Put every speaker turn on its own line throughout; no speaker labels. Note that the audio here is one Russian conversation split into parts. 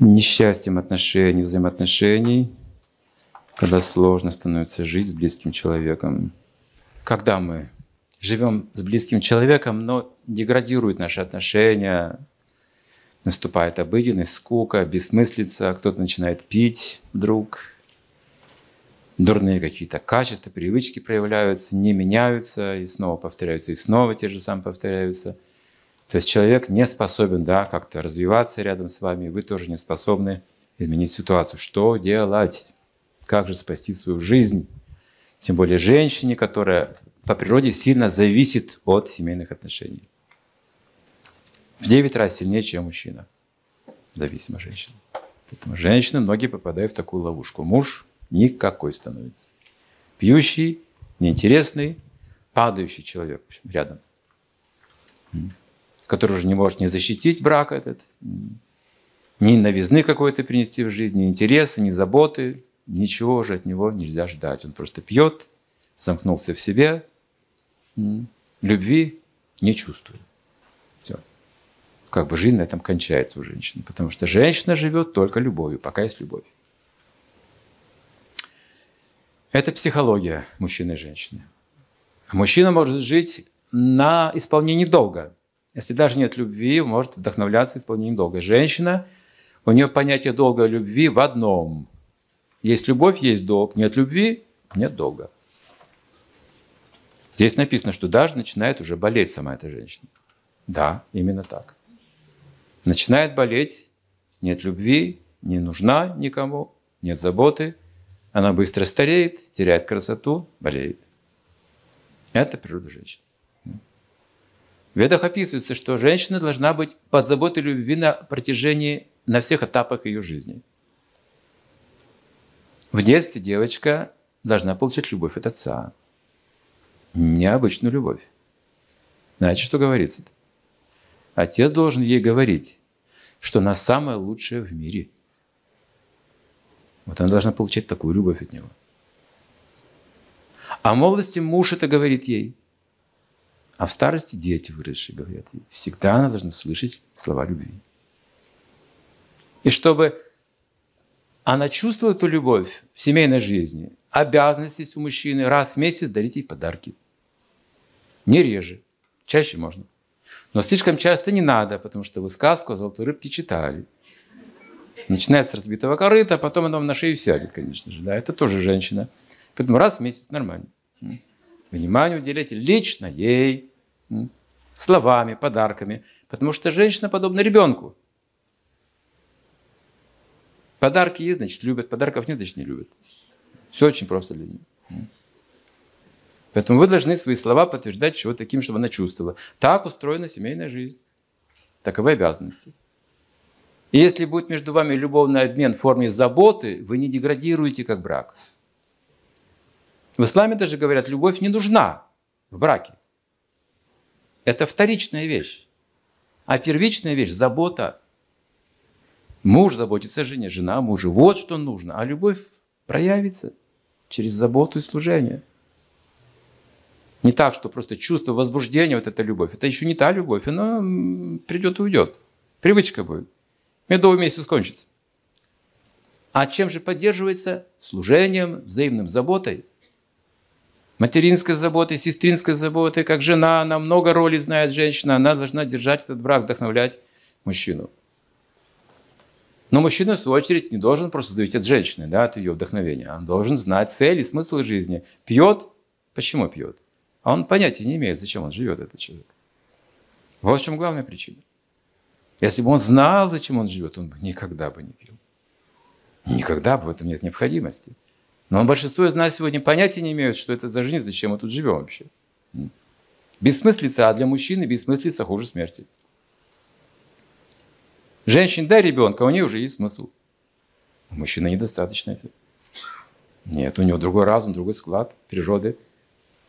несчастьем отношений, взаимоотношений, когда сложно становится жить с близким человеком. Когда мы живем с близким человеком, но деградируют наши отношения, наступает обыденность, скука, бессмыслица, кто-то начинает пить вдруг, дурные какие-то качества, привычки проявляются, не меняются, и снова повторяются, и снова те же самые повторяются. То есть человек не способен да, как-то развиваться рядом с вами, вы тоже не способны изменить ситуацию. Что делать? Как же спасти свою жизнь? Тем более женщине, которая по природе сильно зависит от семейных отношений. В 9 раз сильнее, чем мужчина. Зависима женщина. Поэтому женщины, многие попадают в такую ловушку. Муж никакой становится. Пьющий, неинтересный, падающий человек общем, рядом. Который уже не может не защитить брак этот, ни новизны какой-то принести в жизнь, ни интереса, ни заботы. Ничего уже от него нельзя ждать. Он просто пьет, замкнулся в себе, любви не чувствует. Все. Как бы жизнь на этом кончается у женщины. Потому что женщина живет только любовью, пока есть любовь. Это психология мужчины и женщины. Мужчина может жить на исполнении долга. Если даже нет любви, может вдохновляться исполнением долга. Женщина, у нее понятие долга любви в одном. Есть любовь, есть долг. Нет любви, нет долга. Здесь написано, что даже начинает уже болеть сама эта женщина. Да, именно так. Начинает болеть, нет любви, не нужна никому, нет заботы, она быстро стареет, теряет красоту, болеет. Это природа женщины. В ведах описывается, что женщина должна быть под заботой любви на протяжении, на всех этапах ее жизни. В детстве девочка должна получать любовь от отца. Необычную любовь. Знаете, что говорится? Отец должен ей говорить, что она самая лучшая в мире – вот она должна получать такую любовь от него. А молодости муж это говорит ей. А в старости дети выросшие говорят. Всегда она должна слышать слова любви. И чтобы она чувствовала эту любовь в семейной жизни, обязанность есть у мужчины раз в месяц дарить ей подарки. Не реже, чаще можно. Но слишком часто не надо, потому что вы сказку о золотой рыбке читали – Начиная с разбитого корыта, а потом она вам на шею сядет, конечно же. Да, это тоже женщина. Поэтому раз в месяц нормально. Внимание уделяйте лично ей, словами, подарками. Потому что женщина подобна ребенку. Подарки есть, значит, любят. Подарков нет, значит, не любят. Все очень просто для нее. Поэтому вы должны свои слова подтверждать чего таким, чтобы она чувствовала. Так устроена семейная жизнь. Таковы обязанности. И если будет между вами любовный обмен в форме заботы, вы не деградируете как брак. В исламе даже говорят, любовь не нужна в браке. Это вторичная вещь. А первичная вещь – забота. Муж заботится о жене, жена о муже. Вот что нужно. А любовь проявится через заботу и служение. Не так, что просто чувство возбуждения, вот эта любовь. Это еще не та любовь, она придет и уйдет. Привычка будет. Медовый месяц кончится. А чем же поддерживается? Служением, взаимным заботой. Материнской заботой, сестринской заботой, как жена, она много ролей знает женщина, она должна держать этот брак, вдохновлять мужчину. Но мужчина, в свою очередь, не должен просто зависеть от женщины, да, от ее вдохновения. Он должен знать цель и смысл жизни. Пьет, почему пьет? А он понятия не имеет, зачем он живет, этот человек. Вот в чем главная причина. Если бы он знал, зачем он живет, он бы никогда бы не пил. Никогда бы в этом нет необходимости. Но большинство из нас сегодня понятия не имеют, что это за жизнь, зачем мы тут живем вообще. Бессмыслица, а для мужчины бессмыслица хуже смерти. Женщин дай ребенка, у нее уже есть смысл. У мужчины недостаточно этого. Нет, у него другой разум, другой склад природы.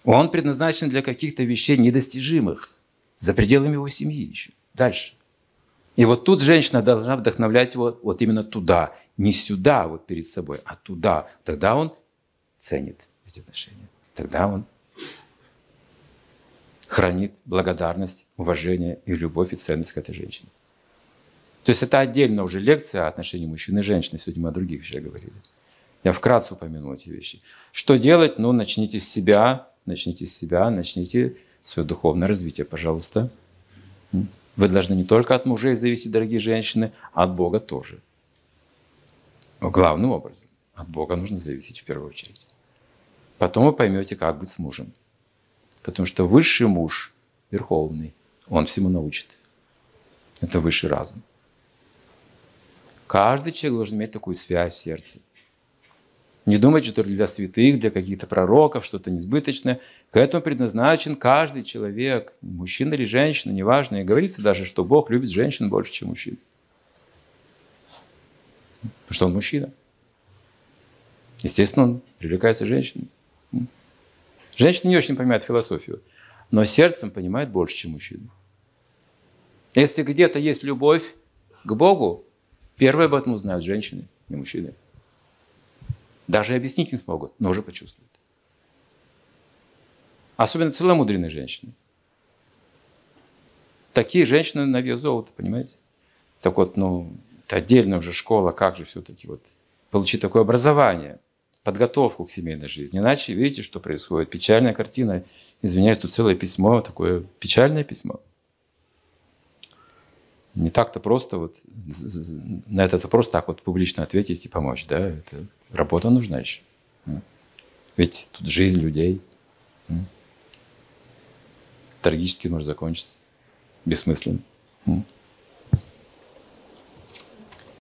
Он предназначен для каких-то вещей недостижимых, за пределами его семьи еще. Дальше. И вот тут женщина должна вдохновлять его вот именно туда, не сюда вот перед собой, а туда. Тогда он ценит эти отношения. Тогда он хранит благодарность, уважение и любовь и ценность к этой женщине. То есть это отдельно уже лекция о отношении мужчины и женщины. Сегодня мы о других вещах говорили. Я вкратце упомянул эти вещи. Что делать? Ну, начните с себя, начните с себя, начните свое духовное развитие, пожалуйста. Вы должны не только от мужей зависеть, дорогие женщины, а от Бога тоже. Главным образом. От Бога нужно зависеть в первую очередь. Потом вы поймете, как быть с мужем. Потому что высший муж, верховный, он всему научит. Это высший разум. Каждый человек должен иметь такую связь в сердце. Не думайте, что для святых, для каких-то пророков, что-то несбыточное. К этому предназначен каждый человек, мужчина или женщина, неважно. И говорится даже, что Бог любит женщин больше, чем мужчин. Потому что он мужчина. Естественно, он привлекается женщиной. Женщина не очень понимает философию, но сердцем понимает больше, чем мужчина. Если где-то есть любовь к Богу, первые об этом узнают женщины, не мужчины. Даже объяснить не смогут, но уже почувствуют. Особенно целомудренные женщины. Такие женщины на вес золота, понимаете? Так вот, ну, это отдельная уже школа, как же все-таки вот получить такое образование, подготовку к семейной жизни. Иначе видите, что происходит. Печальная картина. Извиняюсь, тут целое письмо, такое печальное письмо. Не так-то просто вот на это просто так вот публично ответить и помочь, да? Это Работа нужна еще. Ведь тут жизнь людей. Трагически может закончиться. Бессмысленно.